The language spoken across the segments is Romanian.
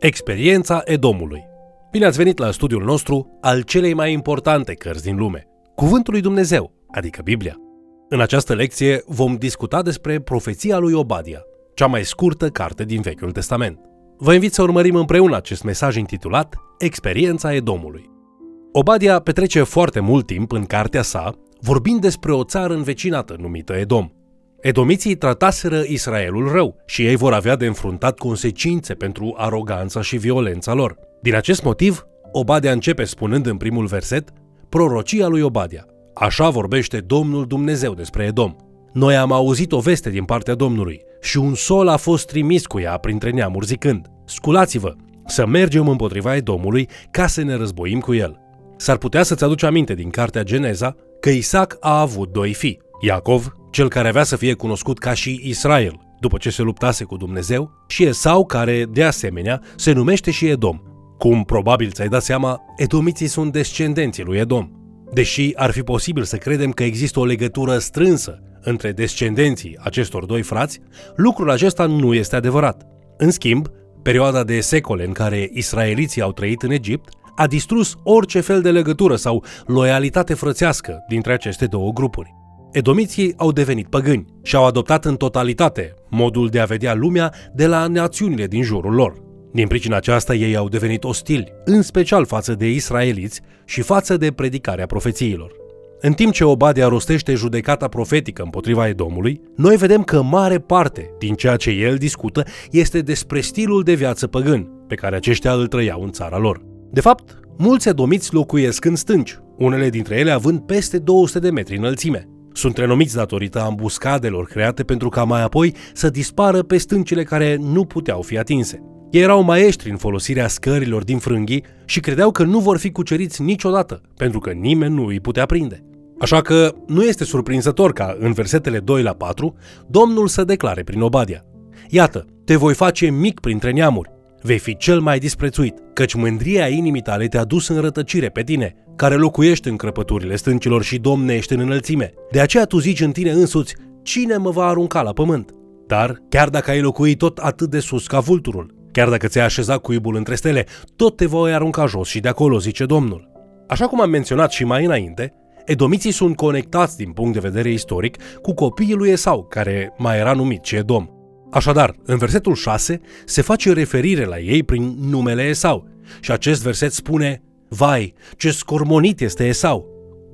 Experiența Edomului. Bine ați venit la studiul nostru al celei mai importante cărți din lume, Cuvântul lui Dumnezeu, adică Biblia. În această lecție vom discuta despre profeția lui Obadia, cea mai scurtă carte din Vechiul Testament. Vă invit să urmărim împreună acest mesaj intitulat Experiența Edomului. Obadia petrece foarte mult timp în cartea sa vorbind despre o țară învecinată numită Edom. Edomiții trataseră Israelul rău și ei vor avea de înfruntat consecințe pentru aroganța și violența lor. Din acest motiv, Obadia începe spunând în primul verset prorocia lui Obadia. Așa vorbește Domnul Dumnezeu despre Edom. Noi am auzit o veste din partea Domnului și un sol a fost trimis cu ea printre neamuri zicând, Sculați-vă, să mergem împotriva Edomului ca să ne războim cu el. S-ar putea să-ți aduci aminte din cartea Geneza că Isaac a avut doi fii, Iacov cel care avea să fie cunoscut ca și Israel, după ce se luptase cu Dumnezeu, și Esau, care, de asemenea, se numește și Edom. Cum probabil ți-ai dat seama, edomiții sunt descendenții lui Edom. Deși ar fi posibil să credem că există o legătură strânsă între descendenții acestor doi frați, lucrul acesta nu este adevărat. În schimb, perioada de secole în care israeliții au trăit în Egipt a distrus orice fel de legătură sau loialitate frățească dintre aceste două grupuri. Edomiții au devenit păgâni și au adoptat în totalitate modul de a vedea lumea de la națiunile din jurul lor. Din pricina aceasta, ei au devenit ostili, în special față de israeliți și față de predicarea profețiilor. În timp ce Obadia rostește judecata profetică împotriva Edomului, noi vedem că mare parte din ceea ce el discută este despre stilul de viață păgân pe care aceștia îl trăiau în țara lor. De fapt, mulți edomiți locuiesc în stânci, unele dintre ele având peste 200 de metri înălțime. Sunt renumiți datorită ambuscadelor create pentru ca mai apoi să dispară pe stâncile care nu puteau fi atinse. Ei erau maestri în folosirea scărilor din frânghii și credeau că nu vor fi cuceriți niciodată, pentru că nimeni nu îi putea prinde. Așa că nu este surprinzător ca, în versetele 2 la 4, Domnul să declare prin Obadia. Iată, te voi face mic printre neamuri, vei fi cel mai disprețuit, căci mândria inimii tale te-a dus în rătăcire pe tine, care locuiești în crăpăturile stâncilor și domnești în înălțime. De aceea tu zici în tine însuți, cine mă va arunca la pământ? Dar, chiar dacă ai locui tot atât de sus ca vulturul, chiar dacă ți-ai așezat cuibul între stele, tot te voi arunca jos și de acolo, zice Domnul. Așa cum am menționat și mai înainte, edomiții sunt conectați din punct de vedere istoric cu copiii lui Esau, care mai era numit și Edom. Așadar, în versetul 6 se face referire la ei prin numele Esau și acest verset spune Vai, ce scormonit este Esau!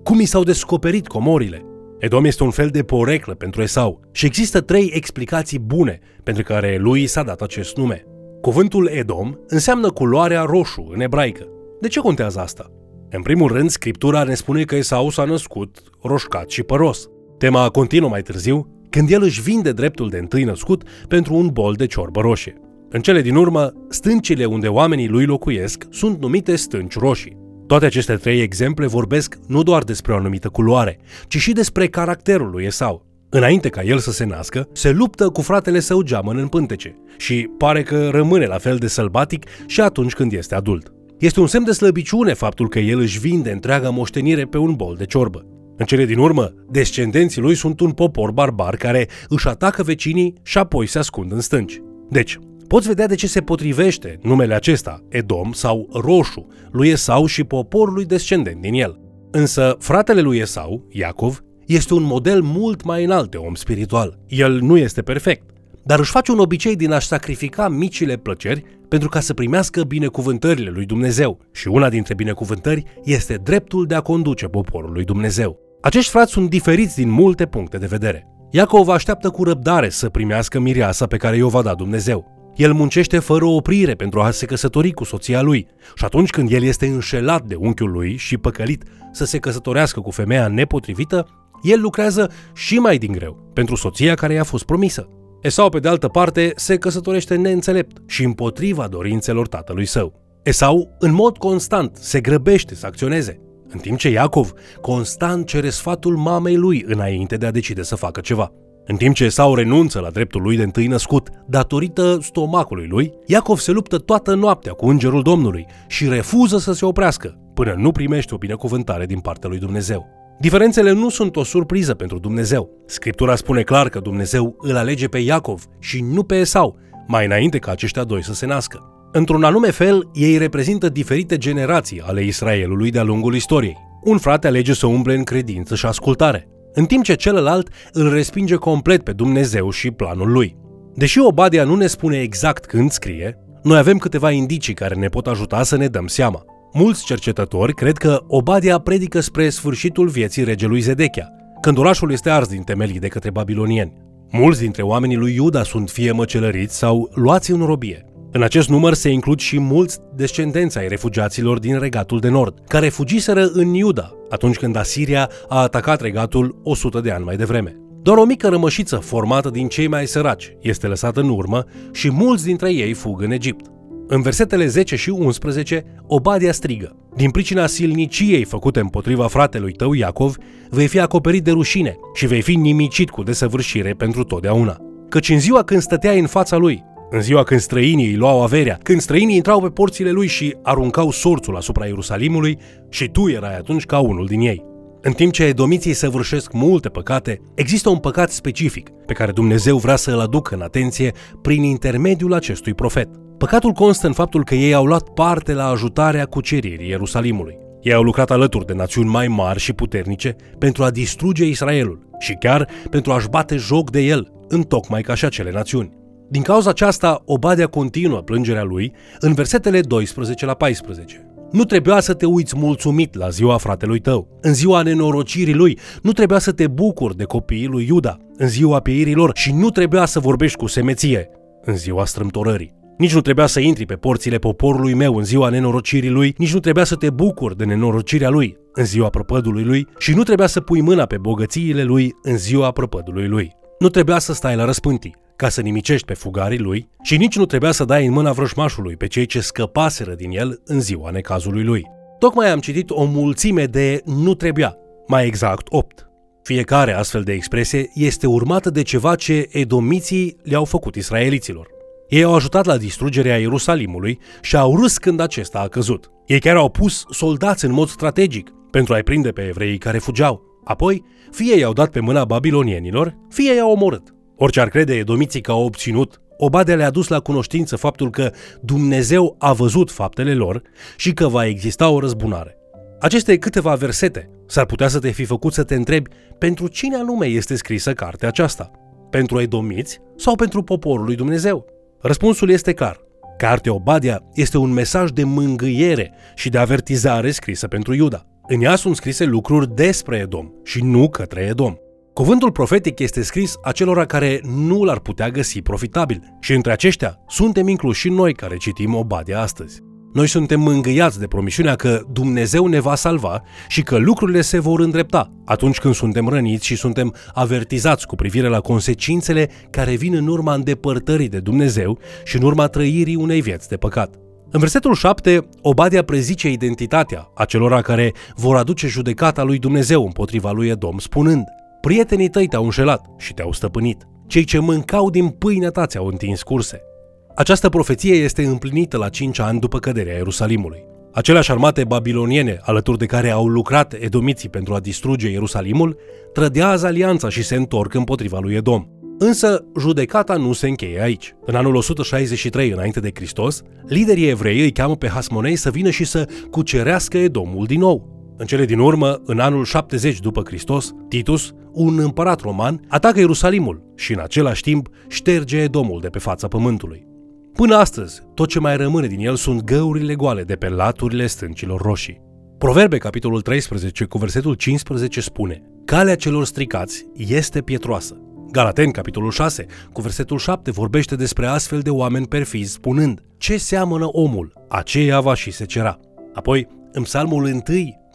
Cum i s-au descoperit comorile? Edom este un fel de poreclă pentru Esau și există trei explicații bune pentru care lui s-a dat acest nume. Cuvântul Edom înseamnă culoarea roșu în ebraică. De ce contează asta? În primul rând, scriptura ne spune că Esau s-a născut roșcat și păros. Tema continuă mai târziu, când el își vinde dreptul de întâi născut pentru un bol de ciorbă roșie. În cele din urmă, stâncile unde oamenii lui locuiesc sunt numite stânci roșii. Toate aceste trei exemple vorbesc nu doar despre o anumită culoare, ci și despre caracterul lui Esau. Înainte ca el să se nască, se luptă cu fratele său geamăn în pântece și pare că rămâne la fel de sălbatic și atunci când este adult. Este un semn de slăbiciune faptul că el își vinde întreaga moștenire pe un bol de ciorbă. În cele din urmă, descendenții lui sunt un popor barbar care își atacă vecinii și apoi se ascund în stânci. Deci, Poți vedea de ce se potrivește numele acesta, Edom sau Roșu, lui Esau și poporului descendent din el. Însă, fratele lui Esau, Iacov, este un model mult mai înalt de om spiritual. El nu este perfect, dar își face un obicei din a-și sacrifica micile plăceri pentru ca să primească binecuvântările lui Dumnezeu. Și una dintre binecuvântări este dreptul de a conduce poporul lui Dumnezeu. Acești frați sunt diferiți din multe puncte de vedere. Iacov așteaptă cu răbdare să primească mireasa pe care i-o va da Dumnezeu. El muncește fără oprire pentru a se căsători cu soția lui și atunci când el este înșelat de unchiul lui și păcălit să se căsătorească cu femeia nepotrivită, el lucrează și mai din greu pentru soția care i-a fost promisă. Esau, pe de altă parte, se căsătorește neînțelept și împotriva dorințelor tatălui său. Esau, în mod constant, se grăbește să acționeze, în timp ce Iacov constant cere sfatul mamei lui înainte de a decide să facă ceva. În timp ce Esau renunță la dreptul lui de întâi născut, datorită stomacului lui, Iacov se luptă toată noaptea cu îngerul Domnului și refuză să se oprească până nu primește o binecuvântare din partea lui Dumnezeu. Diferențele nu sunt o surpriză pentru Dumnezeu. Scriptura spune clar că Dumnezeu îl alege pe Iacov și nu pe Esau, mai înainte ca aceștia doi să se nască. Într-un anume fel, ei reprezintă diferite generații ale Israelului de-a lungul istoriei. Un frate alege să umble în credință și ascultare, în timp ce celălalt îl respinge complet pe Dumnezeu și planul lui. Deși Obadia nu ne spune exact când scrie, noi avem câteva indicii care ne pot ajuta să ne dăm seama. Mulți cercetători cred că Obadia predică spre sfârșitul vieții regelui Zedechia, când orașul este ars din temelii de către babilonieni. Mulți dintre oamenii lui Iuda sunt fie măcelăriți sau luați în robie. În acest număr se includ și mulți descendenți ai refugiaților din regatul de nord, care fugiseră în Iuda atunci când Asiria a atacat regatul 100 de ani mai devreme. Doar o mică rămășiță formată din cei mai săraci este lăsată în urmă și mulți dintre ei fug în Egipt. În versetele 10 și 11, Obadia strigă, Din pricina silniciei făcute împotriva fratelui tău Iacov, vei fi acoperit de rușine și vei fi nimicit cu desăvârșire pentru totdeauna. Căci în ziua când stăteai în fața lui, în ziua când străinii îi luau averea, când străinii intrau pe porțile lui și aruncau sorțul asupra Ierusalimului, și tu erai atunci ca unul din ei. În timp ce edomiții săvârșesc multe păcate, există un păcat specific pe care Dumnezeu vrea să îl aducă în atenție prin intermediul acestui profet. Păcatul constă în faptul că ei au luat parte la ajutarea cuceririi Ierusalimului. Ei au lucrat alături de națiuni mai mari și puternice pentru a distruge Israelul și chiar pentru a-și bate joc de el, întocmai ca și acele națiuni. Din cauza aceasta, Obadia continuă plângerea lui în versetele 12 la 14. Nu trebuia să te uiți mulțumit la ziua fratelui tău, în ziua nenorocirii lui, nu trebuia să te bucuri de copiii lui Iuda, în ziua pieirilor și nu trebuia să vorbești cu semeție, în ziua strâmtorării. Nici nu trebuia să intri pe porțile poporului meu în ziua nenorocirii lui, nici nu trebuia să te bucuri de nenorocirea lui în ziua prăpădului lui și nu trebuia să pui mâna pe bogățiile lui în ziua prăpădului lui. Nu trebuia să stai la răspântii, ca să nimicești pe fugarii lui și nici nu trebuia să dai în mâna vrăjmașului pe cei ce scăpaseră din el în ziua necazului lui. Tocmai am citit o mulțime de nu trebuia, mai exact 8. Fiecare astfel de expresie este urmată de ceva ce edomiții le-au făcut israeliților. Ei au ajutat la distrugerea Ierusalimului și au râs când acesta a căzut. Ei chiar au pus soldați în mod strategic pentru a-i prinde pe evreii care fugeau. Apoi, fie i-au dat pe mâna babilonienilor, fie i-au omorât. Orice ar crede edomiții că au obținut, Obadea le-a dus la cunoștință faptul că Dumnezeu a văzut faptele lor și că va exista o răzbunare. Aceste câteva versete s-ar putea să te fi făcut să te întrebi pentru cine anume este scrisă cartea aceasta? Pentru edomiți sau pentru poporul lui Dumnezeu? Răspunsul este clar. Cartea Obadia este un mesaj de mângâiere și de avertizare scrisă pentru Iuda. În ea sunt scrise lucruri despre Edom și nu către Edom. Cuvântul profetic este scris acelora care nu l-ar putea găsi profitabil și între aceștia suntem incluși și noi care citim Obadia astăzi. Noi suntem mângâiați de promisiunea că Dumnezeu ne va salva și că lucrurile se vor îndrepta atunci când suntem răniți și suntem avertizați cu privire la consecințele care vin în urma îndepărtării de Dumnezeu și în urma trăirii unei vieți de păcat. În versetul 7, Obadia prezice identitatea acelora care vor aduce judecata lui Dumnezeu împotriva lui Edom, spunând – Prietenii tăi te-au înșelat și te-au stăpânit. Cei ce mâncau din pâinea ta ți-au întins curse. Această profeție este împlinită la cinci ani după căderea Ierusalimului. Aceleași armate babiloniene, alături de care au lucrat edomiții pentru a distruge Ierusalimul, trădează alianța și se întorc împotriva lui Edom. Însă, judecata nu se încheie aici. În anul 163 înainte de Hristos, liderii evrei îi cheamă pe Hasmonei să vină și să cucerească Edomul din nou. În cele din urmă, în anul 70 după Hristos, Titus, un împărat roman, atacă Ierusalimul și în același timp șterge Edomul de pe fața pământului. Până astăzi, tot ce mai rămâne din el sunt găurile goale de pe laturile stâncilor roșii. Proverbe, capitolul 13, cu versetul 15 spune Calea celor stricați este pietroasă. Galaten, capitolul 6, cu versetul 7, vorbește despre astfel de oameni perfizi, spunând Ce seamănă omul, aceea va și se cera. Apoi, în psalmul 1,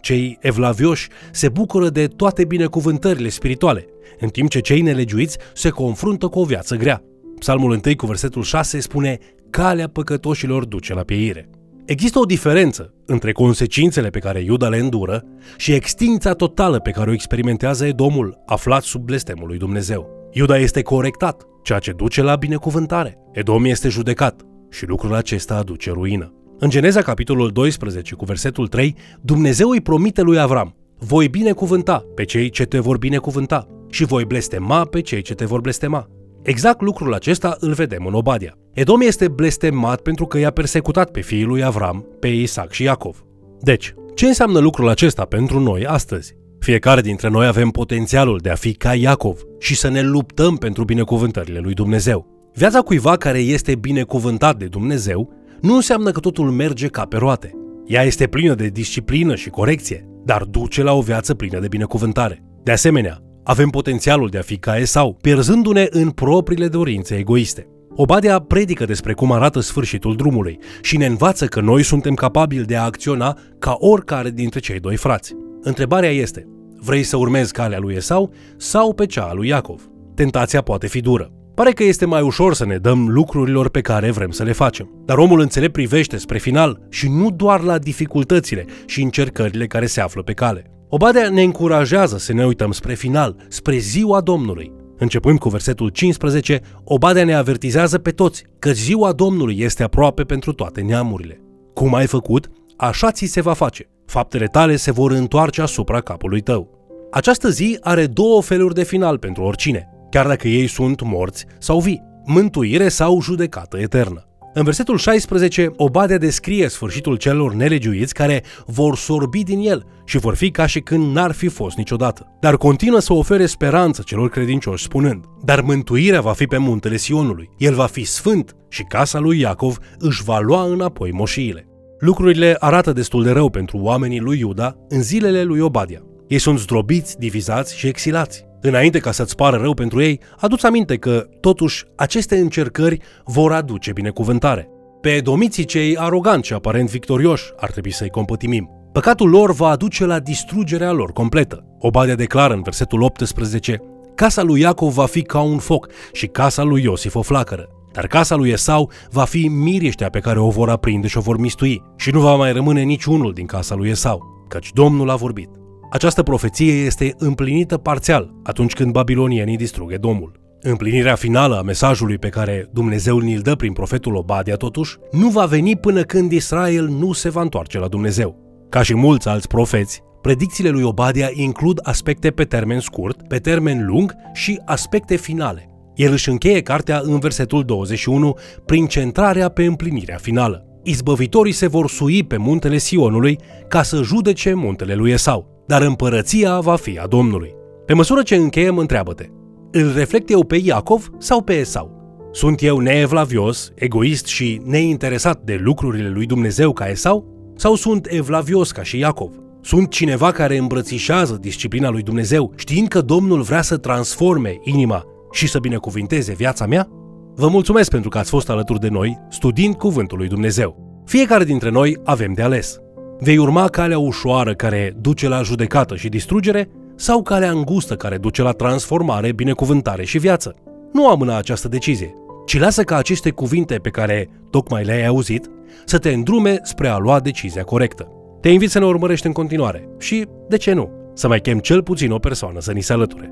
cei evlavioși se bucură de toate binecuvântările spirituale, în timp ce cei nelegiuiți se confruntă cu o viață grea. Psalmul 1 cu versetul 6 spune Calea păcătoșilor duce la pieire. Există o diferență între consecințele pe care Iuda le îndură și extinția totală pe care o experimentează Edomul aflat sub blestemul lui Dumnezeu. Iuda este corectat, ceea ce duce la binecuvântare. Edom este judecat și lucrul acesta aduce ruină. În Geneza, capitolul 12, cu versetul 3, Dumnezeu îi promite lui Avram, voi binecuvânta pe cei ce te vor binecuvânta și voi blestema pe cei ce te vor blestema. Exact lucrul acesta îl vedem în Obadia. Edom este blestemat pentru că i-a persecutat pe fiii lui Avram, pe Isaac și Iacov. Deci, ce înseamnă lucrul acesta pentru noi astăzi? Fiecare dintre noi avem potențialul de a fi ca Iacov și să ne luptăm pentru binecuvântările lui Dumnezeu. Viața cuiva care este binecuvântat de Dumnezeu nu înseamnă că totul merge ca pe roate. Ea este plină de disciplină și corecție, dar duce la o viață plină de binecuvântare. De asemenea, avem potențialul de a fi ca Esau, pierzându-ne în propriile dorințe egoiste. Obadia predică despre cum arată sfârșitul drumului și ne învață că noi suntem capabili de a acționa ca oricare dintre cei doi frați. Întrebarea este, vrei să urmezi calea lui Esau sau pe cea a lui Iacov? Tentația poate fi dură. Pare că este mai ușor să ne dăm lucrurilor pe care vrem să le facem. Dar omul înțelept privește spre final și nu doar la dificultățile și încercările care se află pe cale. Obadea ne încurajează să ne uităm spre final, spre ziua Domnului. Începând cu versetul 15, Obadea ne avertizează pe toți că ziua Domnului este aproape pentru toate neamurile. Cum ai făcut, așa ți se va face. Faptele tale se vor întoarce asupra capului tău. Această zi are două feluri de final pentru oricine, chiar dacă ei sunt morți sau vii, mântuire sau judecată eternă. În versetul 16, Obadea descrie sfârșitul celor nelegiuiți care vor sorbi din el și vor fi ca și când n-ar fi fost niciodată. Dar continuă să ofere speranță celor credincioși spunând, dar mântuirea va fi pe muntele Sionului, el va fi sfânt și casa lui Iacov își va lua înapoi moșiile. Lucrurile arată destul de rău pentru oamenii lui Iuda în zilele lui Obadia. Ei sunt zdrobiți, divizați și exilați. Înainte ca să-ți pară rău pentru ei, aduți aminte că, totuși, aceste încercări vor aduce binecuvântare. Pe domiții cei aroganți și aparent victorioși ar trebui să-i compătimim. Păcatul lor va aduce la distrugerea lor completă. Obadia declară în versetul 18, Casa lui Iacov va fi ca un foc și casa lui Iosif o flacără. Dar casa lui Esau va fi miriștea pe care o vor aprinde și o vor mistui și nu va mai rămâne niciunul din casa lui Esau, căci Domnul a vorbit. Această profeție este împlinită parțial atunci când babilonienii distrug Edomul. Împlinirea finală a mesajului pe care Dumnezeu ni-l dă prin profetul Obadia, totuși, nu va veni până când Israel nu se va întoarce la Dumnezeu. Ca și mulți alți profeți, predicțiile lui Obadia includ aspecte pe termen scurt, pe termen lung și aspecte finale. El își încheie cartea în versetul 21 prin centrarea pe împlinirea finală. Izbăvitorii se vor sui pe muntele Sionului ca să judece muntele lui Esau dar împărăția va fi a Domnului. Pe măsură ce încheiem, întreabă-te, îl reflect eu pe Iacov sau pe Esau? Sunt eu neevlavios, egoist și neinteresat de lucrurile lui Dumnezeu ca Esau? Sau sunt evlavios ca și Iacov? Sunt cineva care îmbrățișează disciplina lui Dumnezeu, știind că Domnul vrea să transforme inima și să binecuvinteze viața mea? Vă mulțumesc pentru că ați fost alături de noi studiind Cuvântul lui Dumnezeu. Fiecare dintre noi avem de ales. Vei urma calea ușoară care duce la judecată și distrugere sau calea îngustă care duce la transformare, binecuvântare și viață? Nu amâna această decizie, ci lasă ca aceste cuvinte pe care tocmai le-ai auzit să te îndrume spre a lua decizia corectă. Te invit să ne urmărești în continuare și, de ce nu, să mai chem cel puțin o persoană să ni se alăture.